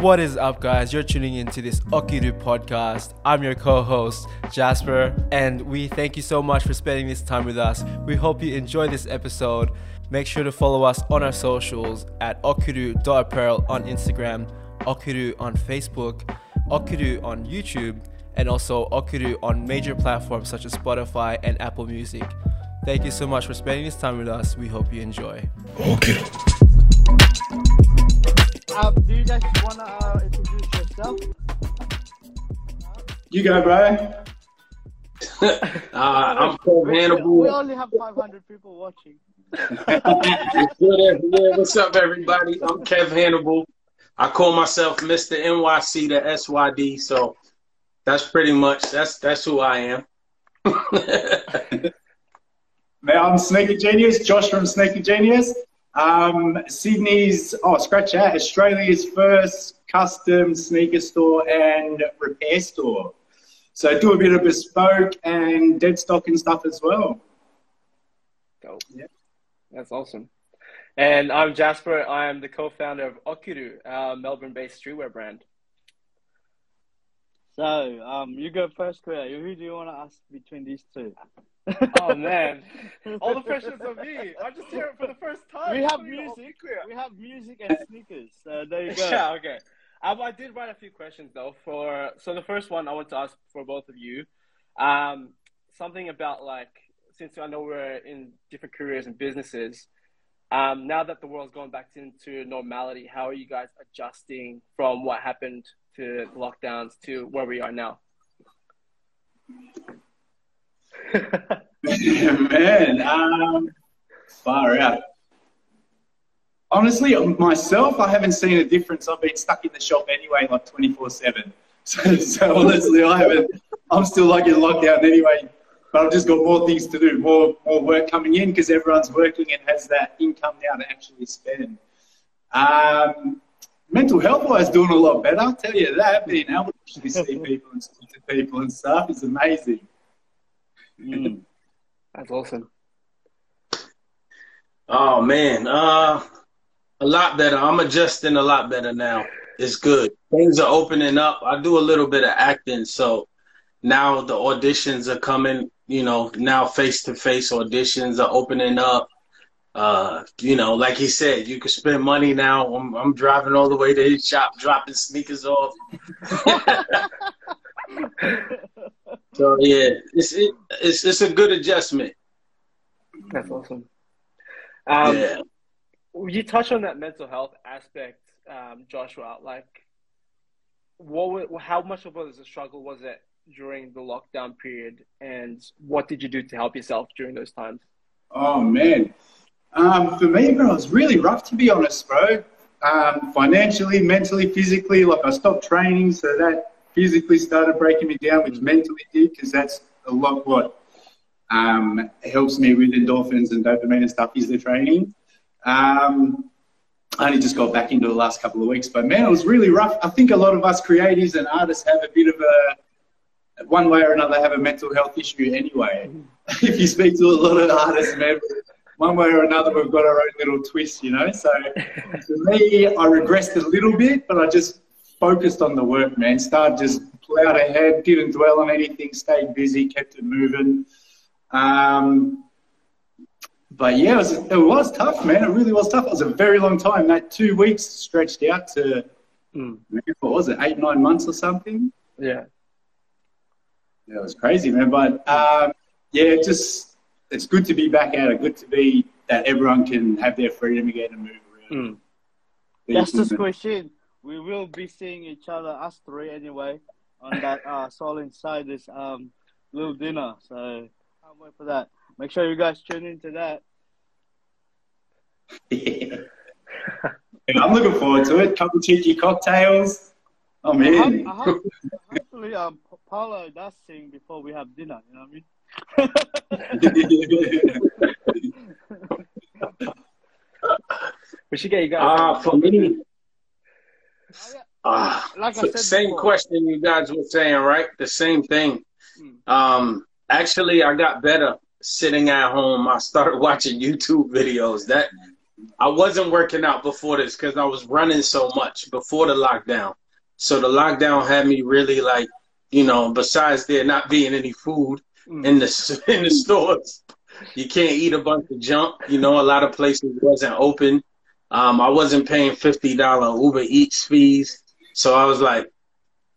What is up, guys? You're tuning into this Okiru podcast. I'm your co host, Jasper, and we thank you so much for spending this time with us. We hope you enjoy this episode. Make sure to follow us on our socials at okiru.apparel on Instagram, Okiru on Facebook, Okiru on YouTube, and also Okiru on major platforms such as Spotify and Apple Music. Thank you so much for spending this time with us. We hope you enjoy. Um, do you guys want to uh, introduce yourself? You go, bro. uh, I'm Kev Hannibal. We only have 500 people watching. What's up, everybody? I'm Kev Hannibal. I call myself Mr. NYC to SYD, so that's pretty much that's that's who I am. Man, I'm Sneaker Genius, Josh from Sneaker Genius. Um, Sydney's, oh, scratch that, Australia's first custom sneaker store and repair store. So do a bit of bespoke and dead stock and stuff as well. Dope. Yeah. That's awesome. And I'm Jasper. I am the co-founder of Okiru, a Melbourne-based streetwear brand. So, um, you go first, Kuya. Who do you want to ask between these two? Oh man, all the pressure's on me. I just hear it for the first time. We have music. We have music and sneakers. So there you go. Yeah. Okay. Um, I did write a few questions though. For so the first one I want to ask for both of you, um, something about like since I know we're in different careers and businesses. Um, now that the world's gone back into normality, how are you guys adjusting from what happened to lockdowns to where we are now? Man, um, far out. Honestly, myself, I haven't seen a difference. I've been stuck in the shop anyway, like 24 7. So, so honestly, I haven't, I'm still like in lockdown anyway. But I've just got more things to do, more, more work coming in because everyone's working and has that income now to actually spend. Um, mental health wise, doing a lot better. I'll tell you that. Being able to see people and speak to people and stuff is amazing. Mm. That's awesome. Oh man, uh, a lot better. I'm adjusting a lot better now. It's good. Things are opening up. I do a little bit of acting, so now the auditions are coming. You know, now face to face auditions are opening up. Uh, you know, like he said, you can spend money now. I'm, I'm driving all the way to his shop, dropping sneakers off. so yeah, it's it, it's it's a good adjustment. That's awesome. Um, yeah. You touched on that mental health aspect, um, Joshua. Like, what? How much of a struggle was it during the lockdown period, and what did you do to help yourself during those times? Oh man, um, for me, bro, it was really rough to be honest, bro. Um, financially, mentally, physically, like I stopped training, so that physically started breaking me down, which mentally did, because that's a lot what um, helps me with endorphins and dopamine and stuff is the training. Um, I only just got back into the last couple of weeks, but man, it was really rough. I think a lot of us creatives and artists have a bit of a, one way or another, have a mental health issue anyway. if you speak to a lot of artists, man, one way or another, we've got our own little twist, you know. So for me, I regressed a little bit, but I just focused on the work, man. Started just plowed ahead, didn't dwell on anything, stayed busy, kept it moving. Um, but yeah, it was, it was tough, man. It really was tough. It was a very long time. That two weeks stretched out to, mm. what was it, eight, nine months or something? Yeah. Yeah, it was crazy, man. But um, yeah, just it's good to be back out. It's good to be that everyone can have their freedom again and move around. Mm. That's the question we will be seeing each other, us three anyway, on that uh, Soul Inside this um, little dinner. So can't wait for that. Make sure you guys tune into that. Yeah. I'm looking forward to it. Couple cheeky cocktails. I'm in. I hope, hopefully, um, Paulo does sing before we have dinner. You know what I mean? we should get you guys. Uh, for me, uh, like same before. question you guys were saying, right? The same thing. Hmm. Um, actually, I got better sitting at home. I started watching YouTube videos. That I wasn't working out before this because I was running so much before the lockdown. So the lockdown had me really like, you know, besides there not being any food mm. in the in the stores, you can't eat a bunch of junk. You know, a lot of places wasn't open. Um, I wasn't paying fifty dollar Uber Eats fees, so I was like,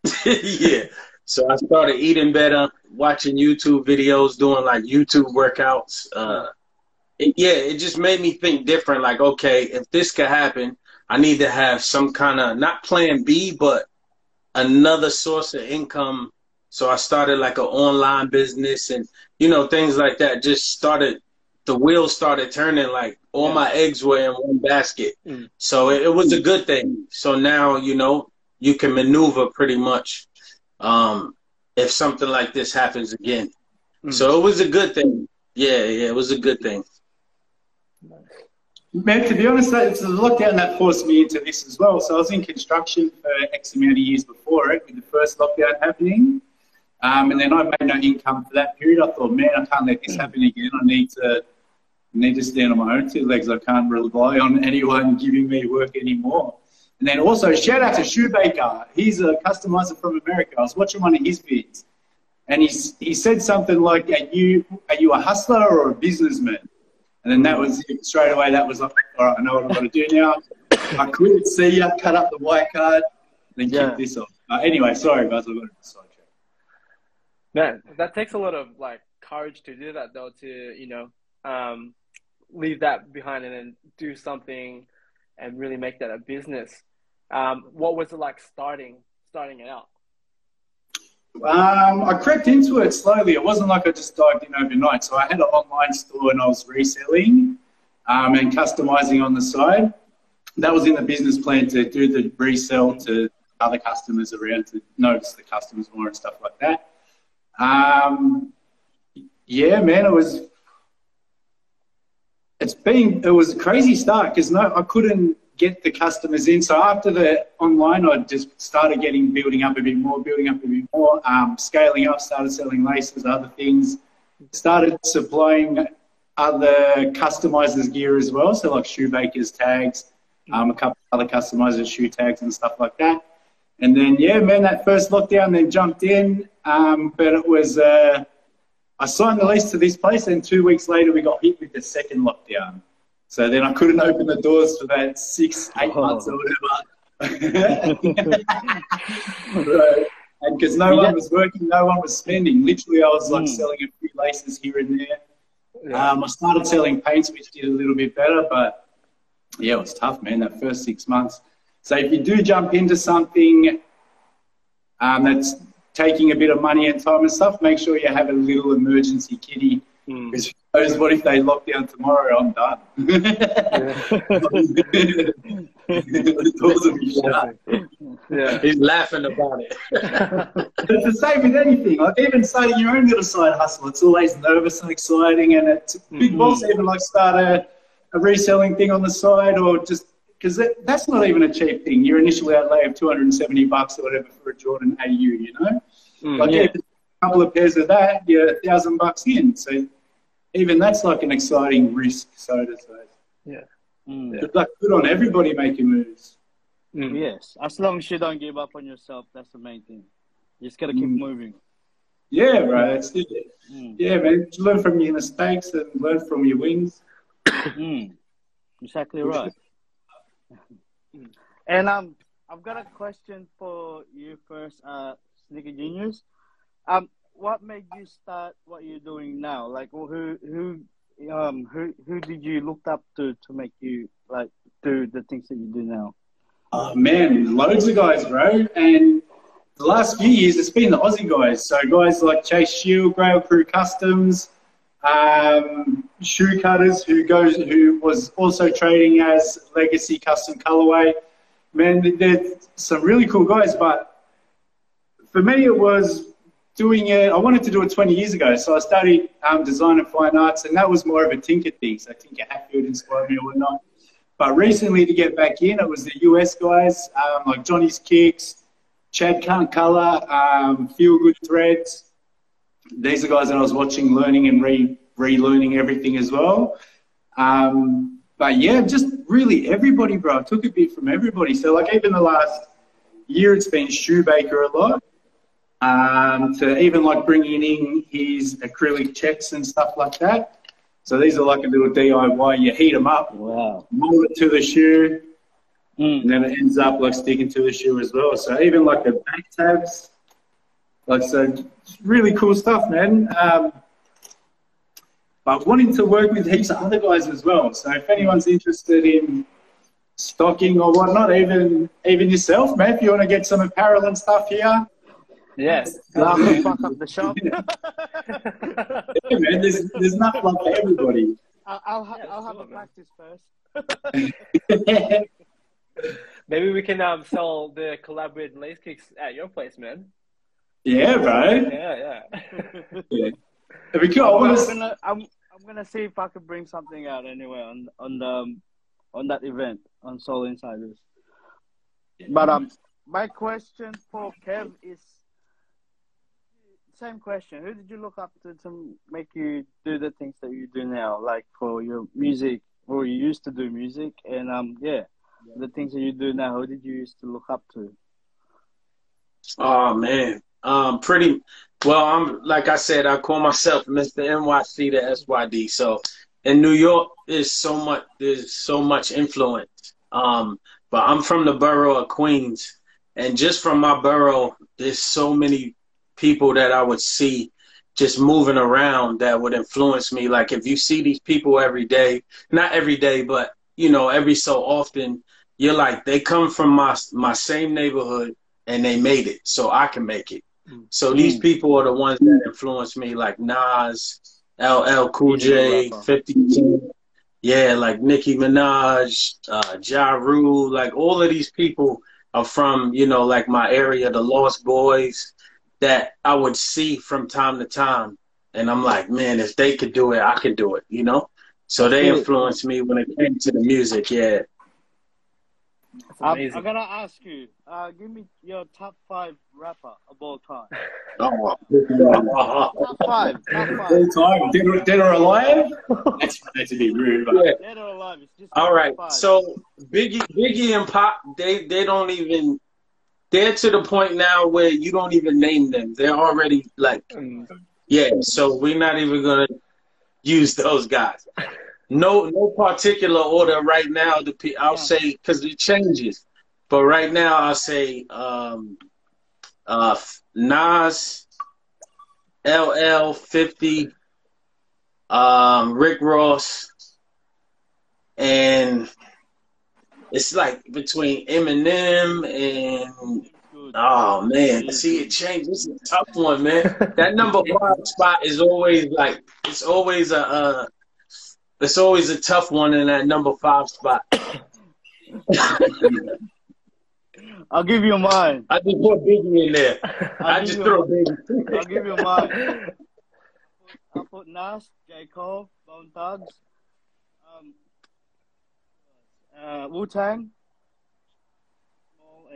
yeah. So I started eating better, watching YouTube videos, doing like YouTube workouts. Uh, it, yeah, it just made me think different. Like, okay, if this could happen, I need to have some kind of not plan B, but another source of income. So I started like an online business and you know things like that. Just started the wheels started turning. Like all yeah. my eggs were in one basket. Mm. So it, it, was a good thing. So now you know you can maneuver pretty much um, if something like this happens again. Mm. So it was a good thing. Yeah, yeah, it was a good thing. Man, to be honest, it's a lockdown that forced me into this as well. So I was in construction for X amount of years before it, with the first lockdown happening. Um, and then I made no income for that period. I thought, man, I can't let this happen again. I need to need to stand on my own two legs. I can't rely on anyone giving me work anymore. And then also, shout out to Shoemaker. He's a customizer from America. I was watching one of his vids, and he, he said something like, are you, are you a hustler or a businessman? And then that was straight away. That was like, all right, I know what I'm going to do now. I quit. See ya. Cut up the white card. Then yeah. kick this off. Uh, anyway, sorry, guys, I got to sidetrack. Man, that takes a lot of like courage to do that, though. To you know, um, leave that behind and then do something and really make that a business. Um, what was it like starting starting it out? Um, I crept into it slowly. It wasn't like I just dived in overnight. So I had an online store and I was reselling um, and customizing on the side. That was in the business plan to do the resell to other customers around to notice the customers more and stuff like that. Um, yeah, man, it was. It's been it was a crazy start because no, I couldn't get the customers in. So after the online, I just started getting building up a bit more, building up a bit more, um, scaling up, started selling laces, other things, started supplying other customizers gear as well. So like shoemakers tags, um, a couple other customizers shoe tags and stuff like that. And then yeah, man, that first lockdown, then jumped in, um, but it was. Uh, I signed the lease to this place, and two weeks later, we got hit with the second lockdown. So then I couldn't open the doors for that six, eight oh. months or whatever. and because no one was working, no one was spending. Literally, I was like mm. selling a few laces here and there. Yeah. Um, I started selling paints, which did a little bit better, but yeah, it was tough, man. That first six months. So if you do jump into something um, that's taking a bit of money and time and stuff, make sure you have a little emergency kitty because mm. who knows what if they lock down tomorrow? I'm done. yeah. He's laughing about it. it's the same with anything. Like even starting your own little side hustle, it's always nervous and exciting, and it's big mm-hmm. boss even like start a, a reselling thing on the side or just because that, that's not even a cheap thing. Your initial outlay of 270 bucks or whatever for a Jordan AU, you know? Mm, like yeah. a couple of pairs of that, you're a thousand bucks in. So even that's like an exciting risk, so to say. Yeah. Mm. Good luck, good on everybody making moves. Mm. Yes, as long as you don't give up on yourself, that's the main thing. You just gotta keep mm. moving. Yeah, bro. That's it. Mm. Yeah, man. Learn from your mistakes and learn from your wins. Mm. Exactly right. And um, I've got a question for you first, uh, Sneaker Genius. Um, what made you start what you're doing now? Like, who who um who who did you look up to to make you like do the things that you do now? Oh man, loads of guys, bro. And the last few years, it's been the Aussie guys. So guys like Chase Shield, Grail Crew Customs, um, Shoe Cutters, who goes who was also trading as Legacy Custom Colorway. Man, they're some really cool guys. But for me, it was doing it. I wanted to do it 20 years ago, so I studied um, design and fine arts, and that was more of a tinker thing. So Tinker Hatfield inspired me or whatnot. But recently, to get back in, it was the US guys um, like Johnny's Kicks, Chad Can't Color, um, Feel Good Threads. These are guys that I was watching, learning and re relearning everything as well. Um, but yeah, just really everybody, bro. I took a bit from everybody. So like even the last year, it's been Shoemaker a lot. Um, to even like bringing in his acrylic checks and stuff like that. So these are like a little DIY. You heat them up, Wow. mold it to the shoe, Mm. and then it ends up like sticking to the shoe as well. So even like the back tabs, like so, really cool stuff, man. Um, but wanting to work with heaps of other guys as well. So if anyone's interested in stocking or whatnot, even even yourself, man, if you want to get some apparel and stuff here, Yes. I can fuck up the shop. yeah, man, there's there's nothing like for everybody. I'll, I'll, ha- I'll have a practice first. Maybe we can um, sell the collaborated lace kicks at your place, man. Yeah, bro. Yeah, yeah. Yeah. It'd be cool. I I'm want to gonna, I'm, I'm gonna see if I can bring something out anyway on on the um, on that event on Soul Insiders. But um, my question for Kev is same question. Who did you look up to to make you do the things that you do now, like for your music, or you used to do music, and um, yeah, the things that you do now. Who did you used to look up to? Oh man, um, pretty well. I'm like I said, I call myself Mr. NYC to SYD. So in New York, there's so much, there's so much influence. Um, but I'm from the borough of Queens, and just from my borough, there's so many people that I would see just moving around that would influence me. Like if you see these people every day, not every day, but you know, every so often, you're like they come from my my same neighborhood and they made it, so I can make it. So these Mm. people are the ones that influenced me, like Nas, LL Cool J, Rapper. 50 Cent, yeah, like Nicki Minaj, uh, Ja Rule, like all of these people are from, you know, like my area, the Lost Boyz, that I would see from time to time. And I'm like, man, if they could do it, I could do it, you know? So they influenced me when it came to the music, yeah. That's I'm. I'm gonna ask you. Uh, give me your top five rapper of all time. Oh, Top five. Top all five. time, dead or, dead or alive. That's that's a bit rude, but yeah. Dead or alive. It's just All right. top five. So Biggie, Biggie and Pac, they they don't even. They're to the point now where you don't even name them. They're already like, Mm. yeah. So we're not even gonna use those guys. No, no particular order right now. The I'll Yeah. say because it changes, but right now I'll say um, uh, Nas, LL, Fifty, um, Rick Ross, and it's like between Eminem and oh man, see it changed. This is a tough one, man. That number five spot is always like it's always a uh, it's always a tough one in that number five spot. I'll give you mine. I just put Biggie in there. I'll I just throw Biggie. I'll give you mine. I'll put Nas, J. Cole, Bone Thugs, um, uh, Wu Tang,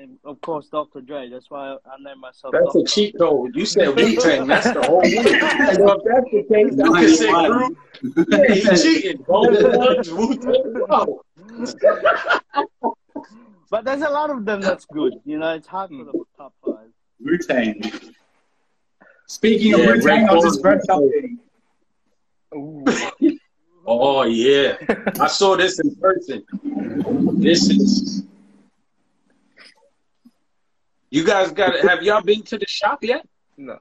and of course Dr. Dre. That's why I named myself. That's a Dr. cheat code. You said Wu Tang. That's the whole Wu. Well, if that's the case, I can say group. Yeah, he cheating. Wu Tang. But there's a lot of them that's good. You know, it's hard for the top five. Wu Tang. Speaking of Yeah, Wu Tang, Ray I just Paul. read something. Oh yeah, I saw this in person. This is. You guys got to have y'all been to the shop yet? No.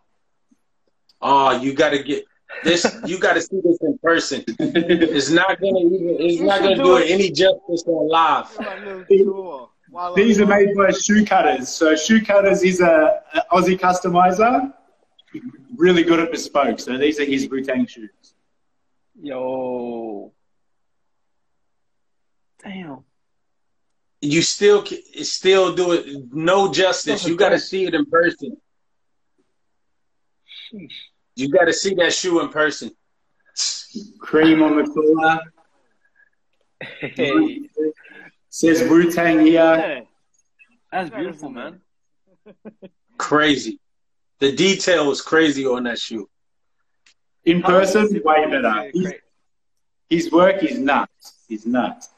Oh, you got to get this. You got to see this in person. It's not gonna even. It's You not gonna do do it. it any justice on live. Do a little tour while These are made by Shoe Cutters. So Shoe Cutters is a, a Aussie customizer, really good at bespoke. So these are his Wu Tang shoes. Yo. Damn. You still, ca- still do it no justice. You got to see it in person. You got to see that shoe in person. Cream on the collar. Hey. Says Wu Tang here. Yeah. That's beautiful, man. Crazy. The detail is crazy on that shoe. In person, way better. His, his work is nuts. He's nuts.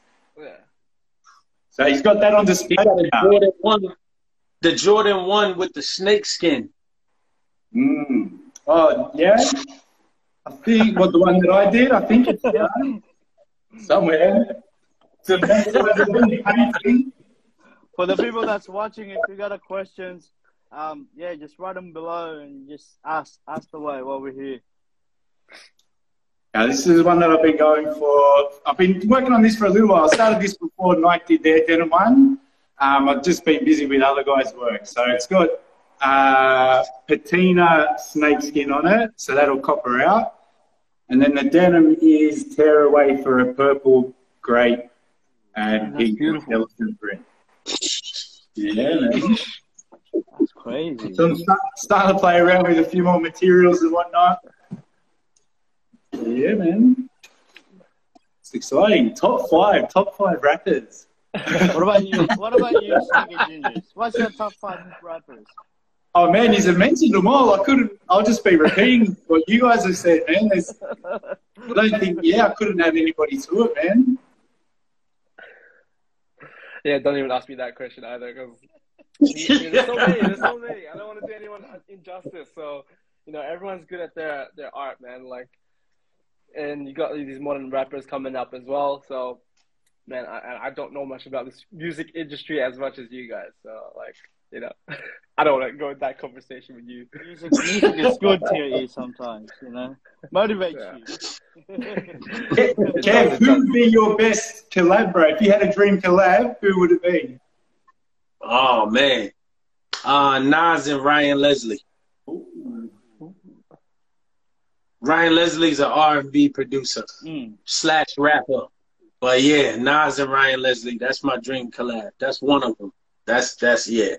Yeah. So he's got that on display. He got a Jordan one, the Jordan one with the snake skin. Mm. Oh yeah. I think what the one that I did. I think it's down somewhere. So the really. For the people that's watching, if you got a questions, um, yeah, just write them below and just ask ask away while we're here. This is one that I've been going for. I've been working on this for a little while. I started this before Nike did their denim one. Um, I've just been busy with other guys' work. So it's got uh, patina snakeskin on it, so that'll copper out. And then the denim is tear away for a purple, grey, and That's pink beautiful. elephant print. Yeah, man. That's crazy. So I'm start, starting to play around with a few more materials and whatnot. Yeah, man. It's exciting. Top five, top five rappers. What about you? What about you, Sneaker Genius? What's your top five rappers? Oh man, he's mentioned them all. I couldn't. I'll just be repeating what you guys have said, man. There's, I don't think. Yeah, I couldn't add anybody to it, man. Yeah, don't even ask me that question either, because there's so many. There's so many. I don't want to do anyone injustice. So, you know, everyone's good at their their art, man. Like, and you got these modern rappers coming up as well. So, man, I I don't know much about this music industry as much as you guys. So, like, you know, I don't want to go in that conversation with you. Music, music is good to your ear sometimes, you know. Motivates Yeah. you. Kev, who would be your best collab, bro? If you had a dream collab, who would it be? Oh man, uh, Nas and Ryan Leslie. Ryan Leslie's an R&B producer Mm. slash rapper, but yeah, Nas and Ryan Leslie. That's my dream collab. That's one of them. That's that's yeah.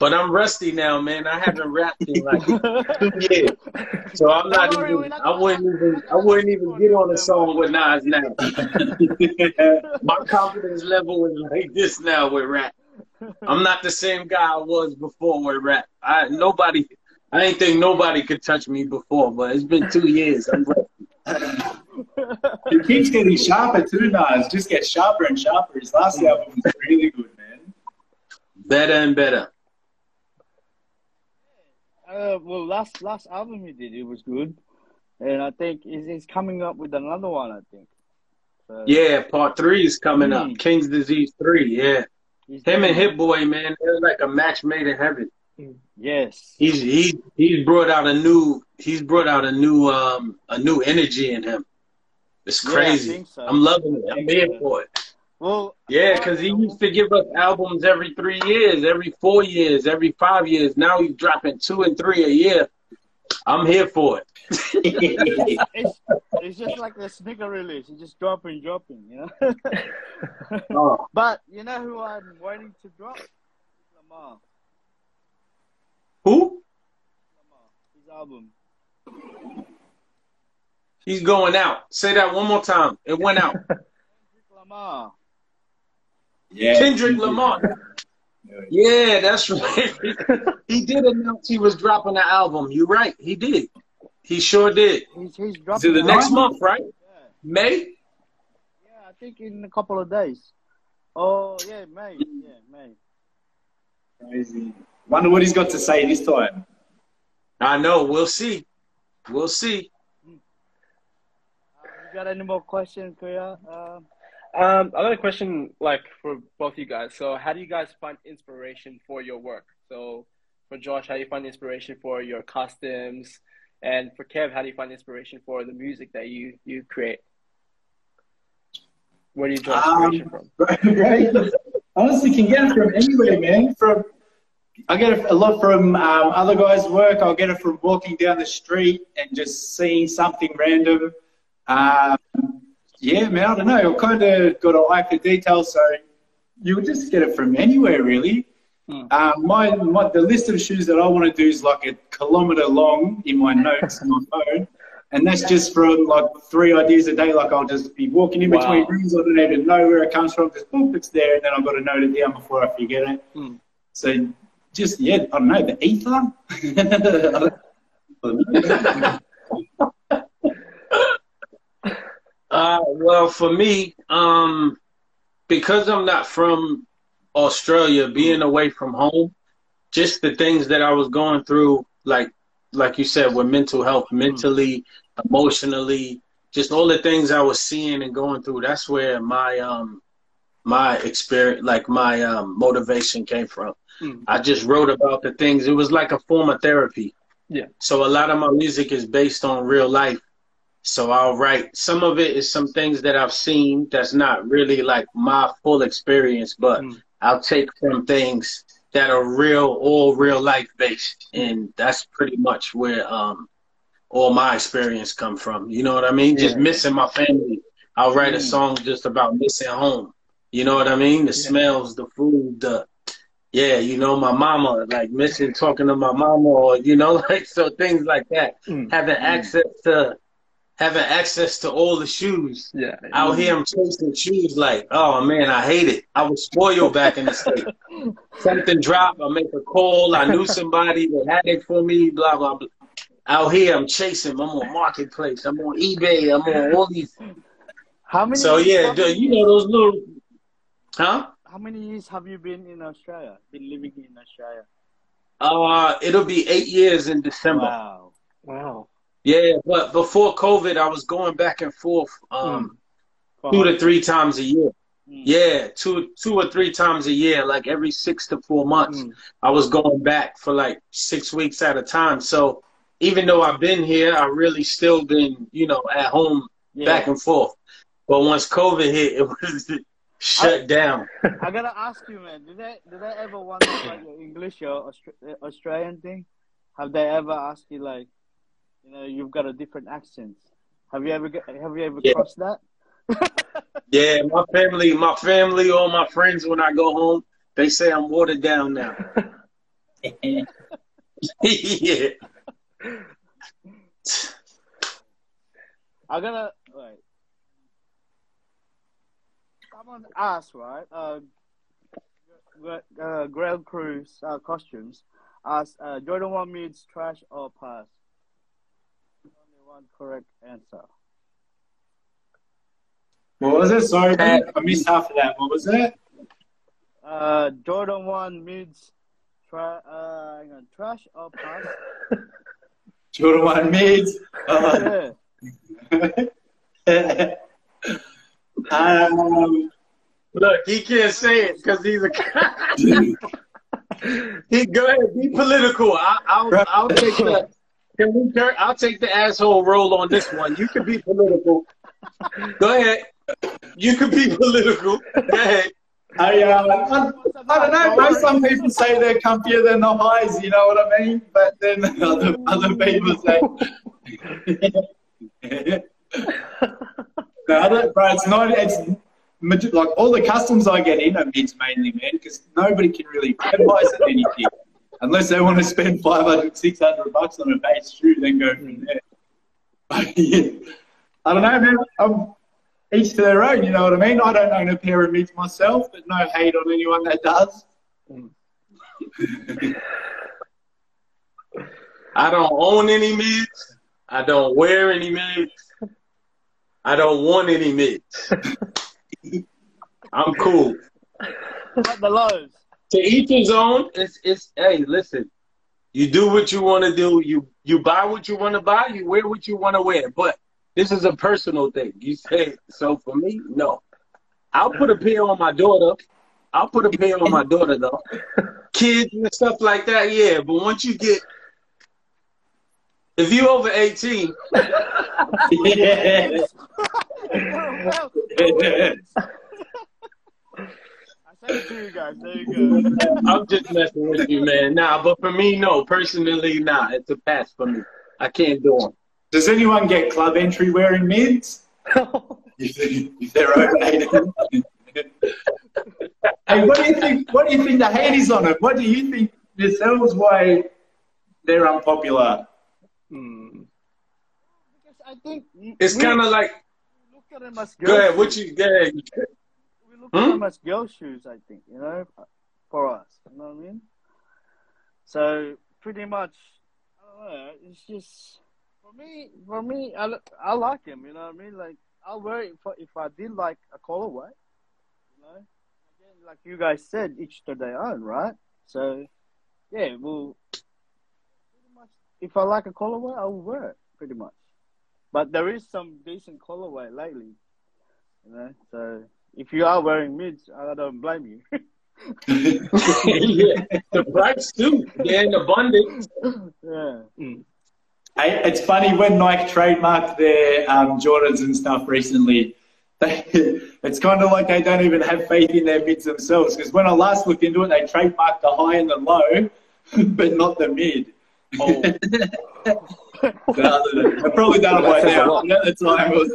But I'm rusty now, man. I haven't rapped in like two years, so I'm not worry, even. not I wouldn't even. I wouldn't even get on a song with Nas now. My confidence level is like this now with rap. I'm not the same guy I was before with rap. I nobody. I didn't think nobody could touch me before, but it's been two years. I'm rusty. He keeps getting sharper too, Nas. Just gets sharper and sharper. His last album was really good, man. better and better. Uh, well, last last album he did, it was good, and I think he's, he's coming up with another one. I think. So Yeah, part three is coming up. Mm. King's Disease three. Yeah, he's him and doing- Hit Boy, man, they're like a match made in heaven. Yes. He's he he's brought out a new he's brought out a new um a new energy in him. It's crazy. think so. I'm loving it. I'm here for it. Well. Yeah, because he used to give us albums every three years, every four years, every five years. Now he's dropping two and three a year. I'm here for it. it's, it's just like the sneaker release. It's just dropping, dropping, you know. Oh, but you know who I'm waiting to drop? Lamar. Who? His album. He's going out. Say that one more time. It went out. Kendrick Lamar. Yeah. Kendrick Lamar. Yeah, that's right. he did announce he was dropping the album. You're right. He did. He sure did. He's he's Is it dropping the an Next album. month, right? Yeah. May? yeah, I think in a couple of days. Oh yeah, May. Yeah, May. Crazy. Wonder what he's got to say this time. I know. We'll see. We'll see. Uh, you got any more questions, Kuya? Uh, Um, I got a question like for both you guys. So, how do you guys find inspiration for your work? So, for Josh, how do you find inspiration for your costumes? And for Kev, how do you find inspiration for the music that you you create? Where do you draw inspiration from? right? Honestly, can get it from anywhere, man. From I get a lot from um, other guys' work. I'll get it from walking down the street and just seeing something random. Um, yeah, man. I don't know. I've kind of got an eye for detail, so you'll just get it from anywhere, really. Hmm. Um, my, my the list of shoes that I want to do is like a kilometer long in my notes on my phone. And that's just from like three ideas a day. Like I'll just be walking in between Wow. rooms. I don't even know where it comes from. Just boop, it's there, and then I've got to note it down before I forget it. Hmm. So just I don't know the ether. I don't know. Uh, well, for me, um, because I'm not from Australia, being away from home, just the things that I was going through, like like you said, with mental health, mentally, emotionally, just all the things I was seeing and going through. That's where my um my experience, like my um, motivation came from. Mm. I just wrote about the things. It was like a form of therapy. Yeah. So a lot of my music is based on real life. So I'll write. Some of it is some things that I've seen that's not really like my full experience, but mm. I'll take from things that are real, all real life based, and that's pretty much where um all my experience come from. You know what I mean? Yeah. Just missing my family. I'll write mm. a song just about missing home. You know what I mean? The yeah. smells, the food, the yeah, you know, my mama, like missing talking to my mama or you know, like so things like that. Mm. Having mm. access to having access to all the shoes. Yeah. Out here I'm chasing shoes like, oh man, I hate it. I was spoiled back in the state. Something dropped, I make a call, I knew somebody that had it for me, blah blah blah. Out here I'm chasing, I'm on marketplace, I'm on eBay, I'm on all these how many So yeah, you know those little Huh? How many years have you been in Australia? Been living in Australia? Uh, it'll be eight years in December. Wow. Wow. Yeah, but before COVID, I was going back and forth um, mm. two to three times a year. Mm. Yeah, two two or three times a year, like every six to four months. Mm. I was going back for like six weeks at a time. So even though I've been here, I really still been, you know, at home yeah. back and forth. But once COVID hit, it was shut I, down. I gotta ask you, man. Did they did they ever wonder like your English or uh, Australian thing? Have they ever asked you like, you know, you've got a different accent? Have you ever have you ever yeah. crossed that? yeah, my family, my family, all my friends, when I go home, they say I'm watered down now. yeah. I gotta wait someone asked, right? Uh, uh, Grail Crew uh, Customs asked uh, Jordan 1 means trash or pass? Only one correct answer. What was it? Sorry, I missed half of that. What was it? Uh, Jordan 1 means tra- uh, hang on, trash or pass? Jordan 1 means. Uh, yeah. Um, Look, he can't say it because he's a. he go ahead, be political. I, will I'll take the. Can we? turn? I'll take the asshole role on this one. You can be political. Go ahead. You can be political. Go ahead. I, uh, I, I, don't know. Some people say they're comfier than the highs. You know what I mean? But then other, other people say. other, bro, it's not. It's like all the customs I get in are mids mainly, man, because nobody can really advise on anything unless they want to spend 500, 600 bucks on a base shoe, then go from mm. there. yeah, I don't know, man. I'm each to their own. You know what I mean? I don't own a pair of mids myself, but no hate on anyone that does. I don't own any mids. I don't wear any mids. I don't want any mids. I'm cool. the lows. To each his own. It's it's hey, listen. You do what you want to do. You you buy what you want to buy. You wear what you want to wear. But this is a personal thing. You say so for me. No, I'll put a pair on my daughter. I'll put a pair on my daughter though. Kids and stuff like that, yeah. But once you get if you over 18, yeah. you guys. There you go. I'm just messing with you, man. Nah, but for me, no. Personally, nah. It's a pass for me. I can't do them. Does anyone get club entry wearing mids? if they're over 18. hey, what do you think? What do you think the hate is on it? What do you think yourselves why they're unpopular? Hmm. Because I think it's kind of like. Look at them as go ahead. What you? Go ahead We look hmm? much girl shoes, I think, you know, for us. You know what I mean? So pretty much, I don't know. It's just for me. For me, I, I like him. You know what I mean? Like I'll wear it if, if I did like a colorway. You know, again, like you guys said, each to their own, right? So, yeah, well, if I like a colorway, I'll wear it pretty much. But there is some decent colorway lately, you know. So if you are wearing mids, I don't blame you. yeah, the price too. They're in abundance. yeah. Hey, it's funny when Nike trademarked their um, Jordans and stuff recently. They, it's kind of like they don't even have faith in their mids themselves. Because when I last looked into it, they trademarked the high and the low, but not the mid. Oh. They've probably done it by now. At the time, it was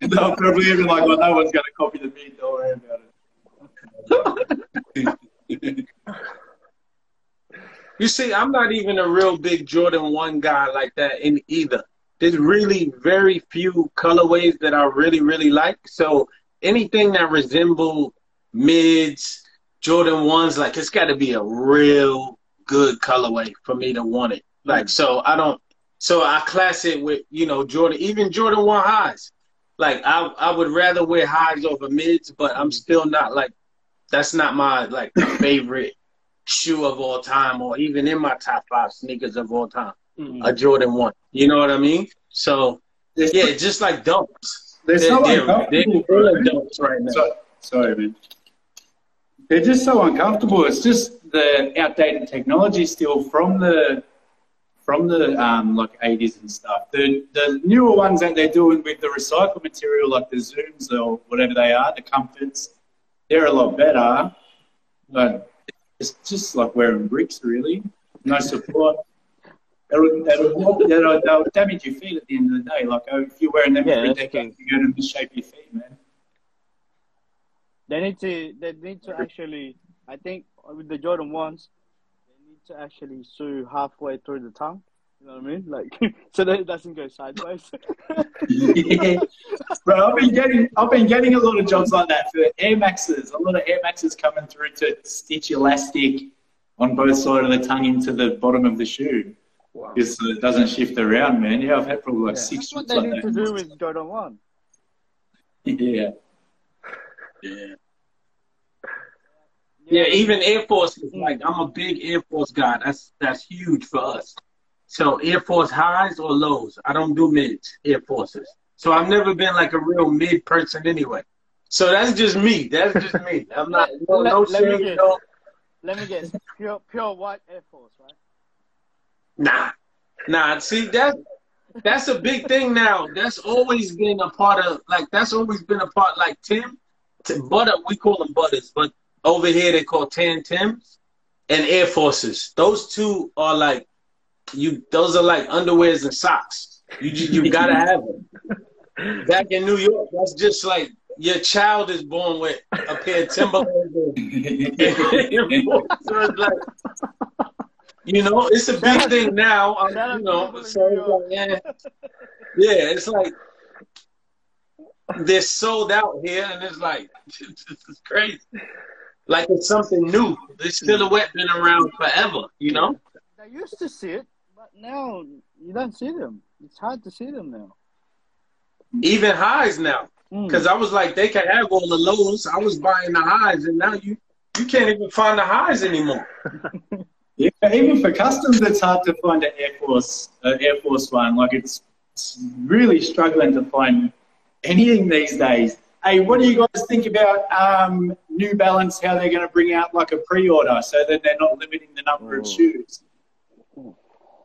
they were probably even like, well, no one's going to copy the mid. Don't worry about it. You see, I'm not even a real big Jordan 1 guy like that in either. There's really very few colorways that I really, really like. So anything that resemble mids, Jordan 1s, like it's got to be a real good colorway for me to want it. Like, so I don't, so I class it with, you know, Jordan, even Jordan 1 highs. Like, I, I would rather wear highs over mids, but I'm still not like, that's not my like favorite shoe of all time, or even in my top five sneakers of all time, Mm-hmm. a Jordan one. You know what I mean? So yeah, just like dunks. they're They're, so they're, they're doing dunks right now. So, sorry, man. They're just so uncomfortable. It's just the outdated technology still from the from the um, like 80s and stuff. The the newer ones that they're doing with the recycled material, like the Zooms or whatever they are, the Comforts, they're a lot better. But it's just like wearing bricks, really. No support. That'll, that'll, that'll damage your feet at the end of the day. Like oh, if you're wearing them Yeah, for decade, you're going to misshape your feet, man. They need to. They need to actually. I think with the Jordan ones, they need to actually sew halfway through the tongue. You know what I mean? Like so that it doesn't go sideways. yeah. Bro, I've been getting I've been getting a lot of jobs like that for Air Maxes. A lot of Air Maxes coming through to stitch elastic on both sides of the tongue into the bottom of the shoe. Wow. Just so it doesn't shift around, man. Yeah, I've had probably like Yeah. six That's what they like need to do with Jordan one. yeah. Yeah. Yeah, even Air Force is like I'm a big Air Force guy. That's that's huge for us. So Air Force highs or lows. I don't do mids, Air Forces. So I've never been like a real mid person anyway. So that's just me. That's just me. I'm not no, Let- no let me shade, guess. no Let me guess. Pure, pure white Air Force, right? Nah, nah. See that that's a big thing now. That's always been a part of like that's always been a part. Like Tim, butter. We call them butters, but over here they call tan Tims and Air Forces. Those two are like you. Those are like underwears and socks. You ju- you gotta have them. Back in New York, that's just like your child is born with a pair of Timberlands. and- so like, you know, it's a big thing now. um, Shout out you know, so like, yeah, yeah, it's like they're sold out here, and it's like this is crazy. Like it's something new. This silhouette been around forever, you know. They used to see it, but now you don't see them. It's hard to see them now. Even highs now, Mm. because I was like, they can have all the lows. I was buying the highs, and now you you can't even find the highs anymore. Yeah, even for customs, it's hard to find an Air Force, an Air Force one. Like it's, it's really struggling to find anything these days. Hey, what do you guys think about um, New Balance? How they're going to bring out like a pre-order so that they're not limiting the number of shoes?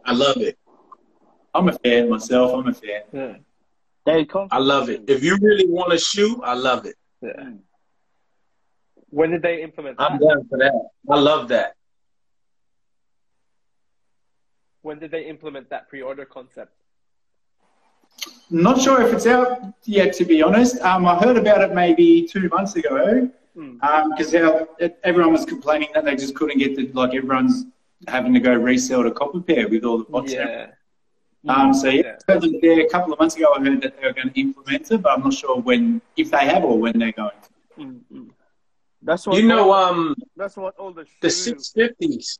I love it. I'm a fan myself. I'm a fan. Yeah. They come. I love it. If you really want a shoe, I love it. Yeah. When did they implement I'm down for that. I love that. When did they implement that pre-order concept? Not sure if it's out yet, to be honest. Um, I heard about it maybe two months ago Hmm. because how it, everyone was complaining that they just couldn't get the like everyone's having to go resell to Copper Pair with all the bots. Yeah. Um, so yeah, Yeah. I there a couple of months ago, I heard that they were going to implement it, but I'm not sure when, if they have or when they're going. to. Mm, mm. That's what You know, all, um, that's what all the the shoes- six fifties.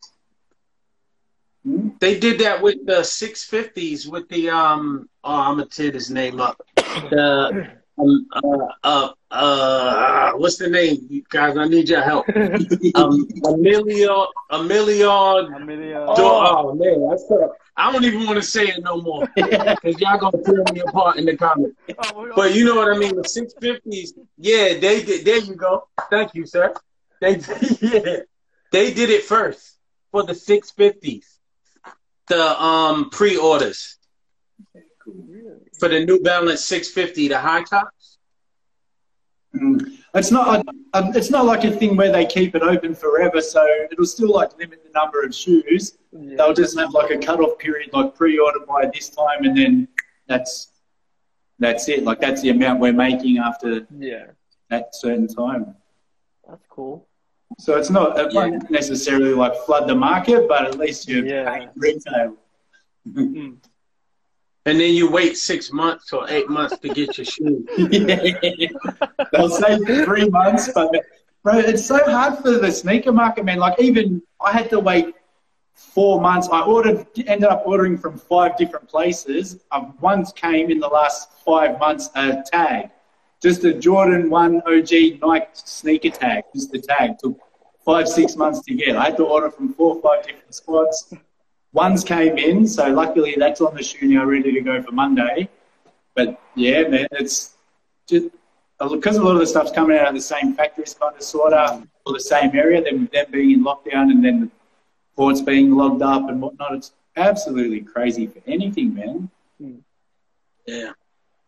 Hmm? They did that with the six fifties with the um. Oh, I'm gonna tear this name up. The um, uh, uh, uh, what's the name, you guys? I need your help. um, Amelia, Amelia. Amelia. Oh, oh man, that's tough. I don't even want to say it no more because y'all gonna tear me apart in the comments. Oh, But you know what I mean. The six fifties, yeah, they did. There you go. Thank you, sir. They yeah, they did it first for the six fifties. The um pre-orders for the New Balance six fifty, the high tops. Mm. It's not. Um, it's not like a thing where they keep it open forever, so it'll still like limit the number of shoes. Yeah. They'll just have like a cut-off period, like pre-order by this time, and then that's that's it. Like that's the amount we're making after yeah, that certain time. that's cool. So it's not it Yeah. won't necessarily like flood the market, but at least you're Yeah. paying retail. Mm. And then you wait six months or eight months to get your shoes. They'll say three months, but bro, it's so hard for the sneaker market, man. Like even I had to wait four months. I ordered, ended up ordering from five different places. Um, once came in the last five months a tag, just a Jordan One OG Nike sneaker tag. Just the tag took five six months to get. I had to order from four or five different spots. Ones came in, so luckily that's on the shoe now, ready to go for Monday. But yeah, man, it's just uh, because a lot of the stuff's coming out of the same factories, kind of sort of, or the same area. Then with them being in lockdown and then the ports being logged up and whatnot, it's absolutely crazy for anything, man. Hmm. Yeah.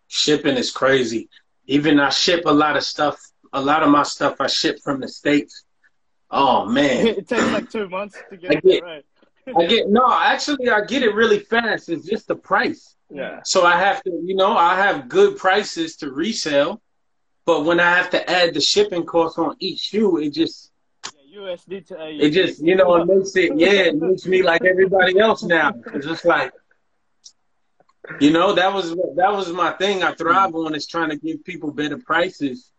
Shipping is crazy. Even I ship a lot of stuff. A lot of my stuff I ship from the States. Oh man. it takes like two months to I get it right. I get no, actually I get it really fast. It's just the price. Yeah, So I have to, you know, I have good prices to resell. But when I have to add the shipping cost on each shoe, it just Yeah, USD to AUD. it just you know it makes it yeah, it makes me like everybody else now. It's just like you know, that was that was my thing I thrive on is trying to give people better prices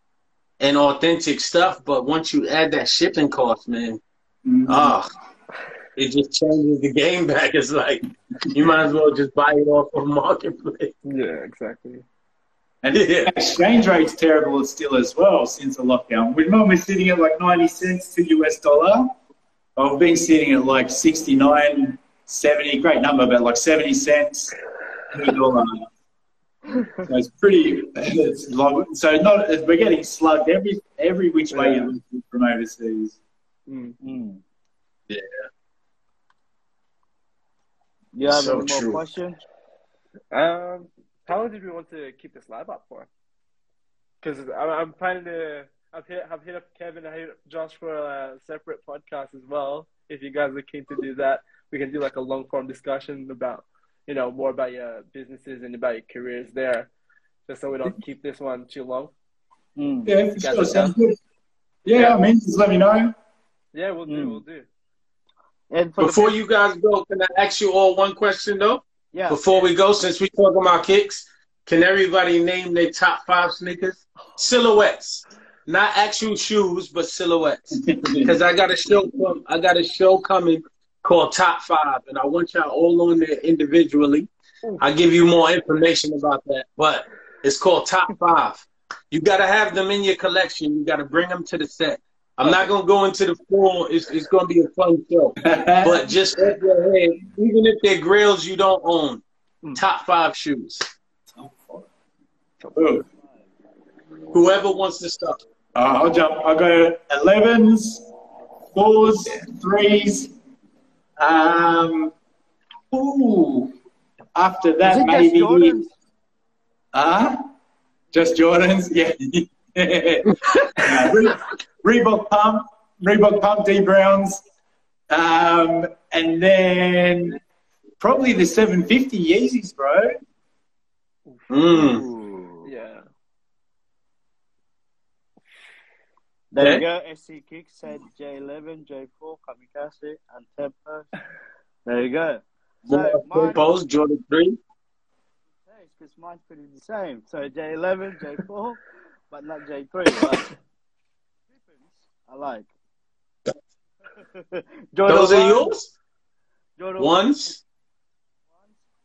and authentic stuff. But once you add that shipping cost, man, Mm. oh it just changes the game back. It's like you might as well just buy it off of marketplace. yeah, exactly. And Yeah. exchange rate's terrible still as well since the lockdown. We're normally sitting at like 90 cents to US dollar. I've been sitting at like 69, 70, great number, but like 70 cents to dollar. So it's pretty, it's long, so not, we're getting slugged every, every which way Yeah. you look from overseas. Mm. Mm. Yeah. You have So more true. questions? Um, how long did we want to keep this live up for? Because I'm, I'm planning to. I've hit, I've hit up Kevin. I hit up Josh for a separate podcast as well. If you guys are keen to do that, we can do like a long form discussion about, you know, more about your businesses and about your careers there, just so we don't keep this one too long. Mm. Yeah, for sure. Sounds good. Yeah, I mean, just let me know. Yeah, we'll do. Mm. We'll do. And Before the, you guys go, can I ask you all one question though? yeah, Before we go, since we talking about kicks, can everybody name their top five sneakers? Silhouettes, not actual shoes, but silhouettes. Because I got a show, com- I got a show coming called Top Five, and I want y'all all on there individually. I give you more information about that, but it's called Top Five. You got to have them in your collection. You got to bring them to the set. I'm not gonna go into the full. It's, it's gonna be a fun show but just off your head, even if they're grills you don't own, top five shoes. Ooh. Whoever wants to start. Uh, I'll jump. I'll go 11s, 4s, 3s. Um, ooh. After Is that, it just maybe. Jordans? Uh, just Jordans? Yeah. Uh, Re- Reebok Pump, Reebok Pump Dee Browns. Um, and then probably the 750 Yeezys, bro. Mm. Ooh. Yeah. There Okay. you go. SC Kick said J11, J4, Kamikaze, and Tempo. There you go. So mine, Post Jordan three. because mine's pretty the same. So J11, J4, but not J3. But I like. Jordan Those are yours. Jordan Ones.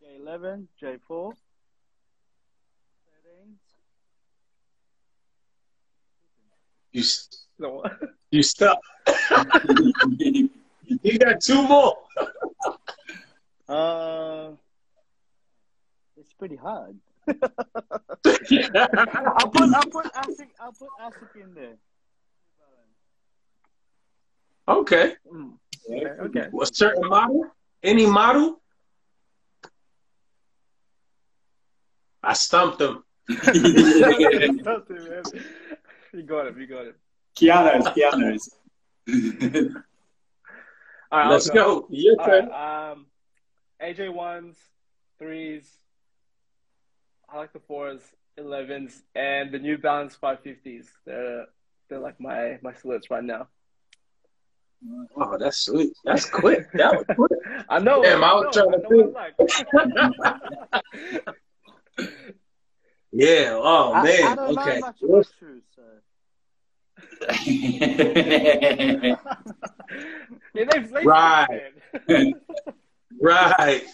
J11, J4. You no. you stuck. you got two more. uh, it's pretty hard. I'll put I'll put ASIC I'll put ASIC in there. Okay. Mm. Okay. okay. A certain model? Any model? I stumped him. you got him. You got him. Keanu's, Keanu's. All right, let's go. go. Your turn. Right, um, AJ ones, threes. I like the fours, elevens, and the New Balance five fifties. They're they're like my my splits right now. Oh, that's sweet. That's quick. That was quick. I know. Damn, I, I was trying to think. yeah. Oh I, man. I don't okay. know much about shoes, so. Your name's Lacey. Right. right.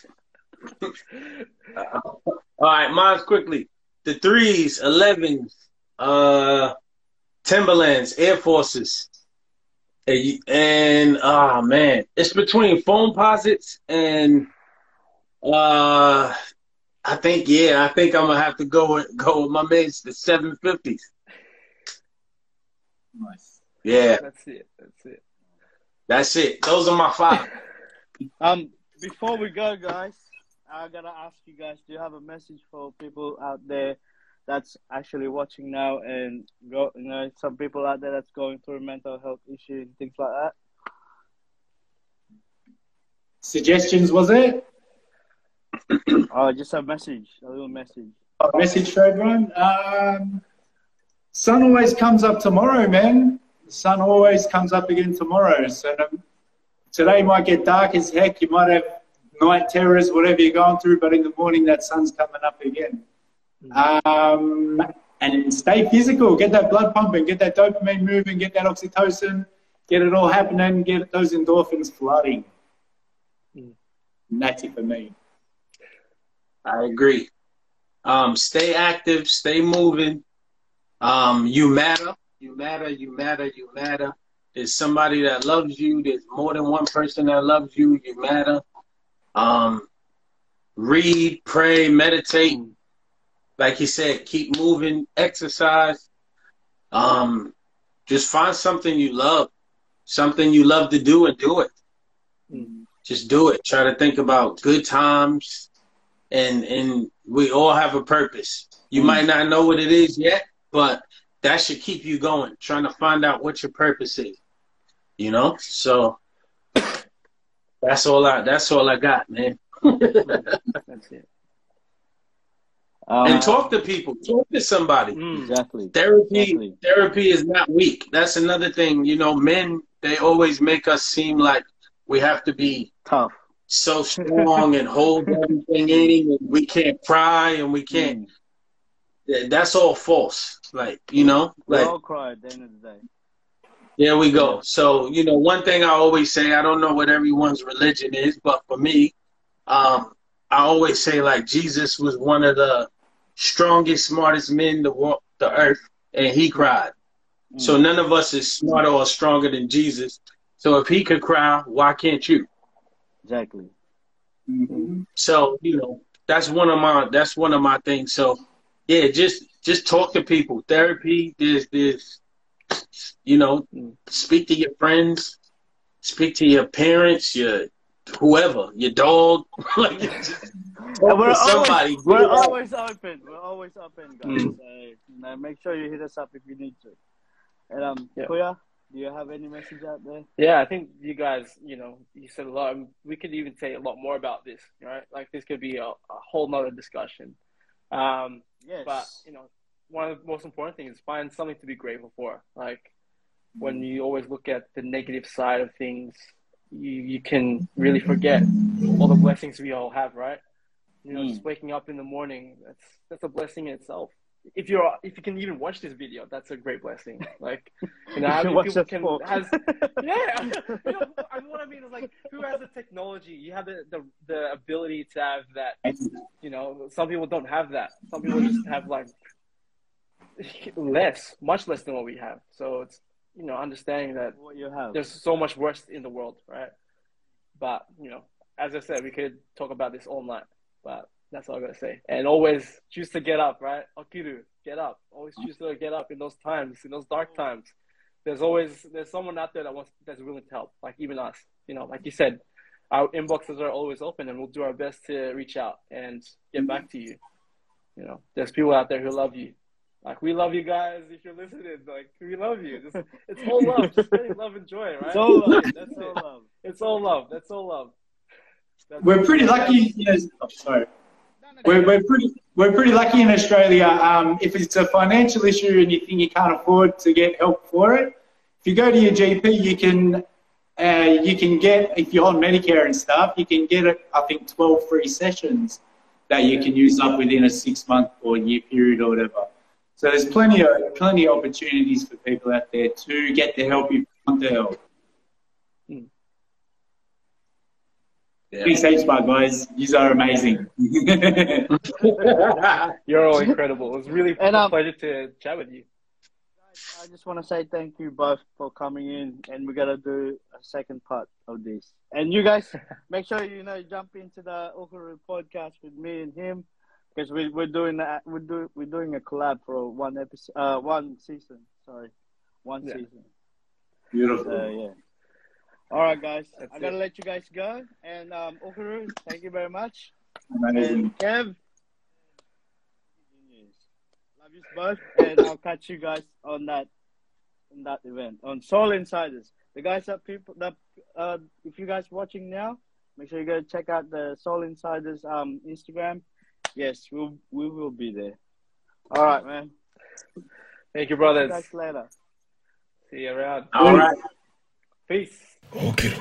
All right, mine's quickly. The threes, elevens, uh, Timberlands, Air Forces, and oh man, it's between foam Foamposites and uh, I think yeah, I think I'm gonna have to go with, go with my mates, the 750s. Nice. Yeah. That's it. That's it. That's it. Those are my five. um, before we go, guys, I gotta ask you guys: Do you have a message for people out there that's actually watching now, and go, you know, some people out there that's going through mental health issues and things like that? Suggestions, was it? Oh, just a message, a little message. A message for everyone. Um, sun always comes up tomorrow, man. The sun always comes up again tomorrow. So um, today might get dark as heck. You might have night terrors, whatever you're going through, but in the morning that sun's coming up again. Um, and stay physical. Get that blood pumping. Get that dopamine moving. Get that oxytocin. Get it all happening. Get those endorphins flooding. Mm. And that's it for me. I agree. Um, stay active. Stay moving. Um, you matter. You matter. You matter. You matter. There's somebody that loves you. There's more than one person that loves you. You matter. Um, read, pray, meditate. Like you said, keep moving, exercise. Um, just find something you love, something you love to do, and do it. Mm-hmm. Just do it. Try to think about good times, and and we all have a purpose. You mm-hmm. might not know what it is yet, but that should keep you going, trying to find out what your purpose is. You know, so that's all I. That's all I got, man. that's it. and talk to people. Talk to somebody. Mm, exactly. Therapy. Exactly. Therapy is not weak. That's another thing. You know, men they always make us seem like we have to be tough, so strong, and hold everything in, and we can't cry, and we can't. Mm. That's all false. Like you know, we all cry at the end of the day. There we go. So, you know, one thing I always say, I don't know what everyone's religion is, but for me, um, I always say like Jesus was one of the strongest, smartest men to walk the earth, and he cried. Mm. So none of us is smarter or stronger than Jesus. So if he could cry, why can't you? Exactly. Mm-hmm. So you know that's one of my that's one of my things. So yeah, just just talk to people. Therapy. There's there's you know, speak to your friends, speak to your parents, your whoever, your dog. like, we're somebody. Always, we're always open. We're always open, guys. Mm. So, you know, make sure you hit us up if you need to. And um, yeah. Kuya, do you have any message out there? Yeah, I think you guys, you know, you said a lot. We could even say a lot more about this, right? Like this could be a, a whole nother discussion. Um, yes. But you know, one of the most important things is find something to be grateful for. Like when you always look at the negative side of things, you, you can really forget all the blessings we all have, right? You know, mm. just waking up in the morning, that's that's a blessing in itself. If you're if you can even watch this video, that's a great blessing. Like you know, how many people can has yeah. You know, I mean, what I mean is like who has the technology? You have the, the the ability to have that. You know, some people don't have that. Some people just have like less, much less than what we have. So it's you know understanding that what you have. there's so much worse in the world, right? But you know, as I said, we could talk about this all night. But that's all I gotta say. And always choose to get up, right? Okiru, get up. Always choose to get up in those times, in those dark times. There's always there's someone out there that wants that's willing to help, like even us. You know, like you said, our inboxes are always open, and we'll do our best to reach out and get back to you. You know, there's people out there who love you. Like we love you guys. If you're listening, like we love you. Just, it's all love. Just really love and joy, right? It's all love. That's That's it. all love. It's all love. That's all love. That's We're pretty lucky. Yes, oh, sorry. We're, we're pretty we're pretty lucky in Australia. Um, if it's a financial issue and you think you can't afford to get help for it, if you go to your GP, you can uh, you can get if you're on Medicare and stuff, you can get I think twelve free sessions that you can use up within a six month or year period or whatever. So there's plenty of plenty of opportunities for people out there to get the help you want the help. Yeah. Thanks heaps, my guys. You are amazing. You're all incredible. It was really And, a um, pleasure to chat with you. I just want to say thank you both for coming in, and we're gonna do a second part of this. And you guys, make sure you know jump into the Okuru podcast with me and him, because we we're doing that we're do we're doing a collab for one episode, uh, one season. Sorry, one Yeah. season. Beautiful. So yeah. All right, guys. That's I gotta it. let you guys go. And um, Okuru, thank you very much. Amazing. And Kev, love you both, and I'll catch you guys on that on that event on Soul Insiders. The guys that people that uh, if you guys watching now, make sure you go check out the Soul Insiders um Instagram. Yes, we'll we will be there. All right, man. Thank you, See you brothers. guys later. See you around. All right. Peace. Okay.